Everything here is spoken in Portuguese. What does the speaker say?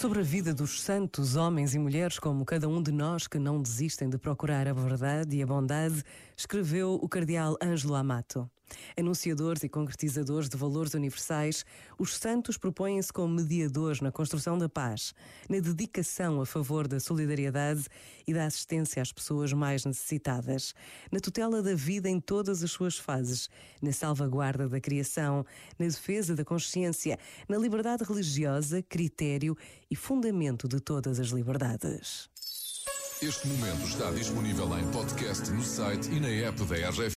Sobre a vida dos santos, homens e mulheres como cada um de nós que não desistem de procurar a verdade e a bondade, escreveu o cardeal Ângelo Amato. Anunciadores e concretizadores de valores universais, os santos propõem-se como mediadores na construção da paz, na dedicação a favor da solidariedade e da assistência às pessoas mais necessitadas, na tutela da vida em todas as suas fases, na salvaguarda da criação, na defesa da consciência, na liberdade religiosa, critério e fundamento de todas as liberdades. Este momento está disponível em podcast no site e na app da RGF.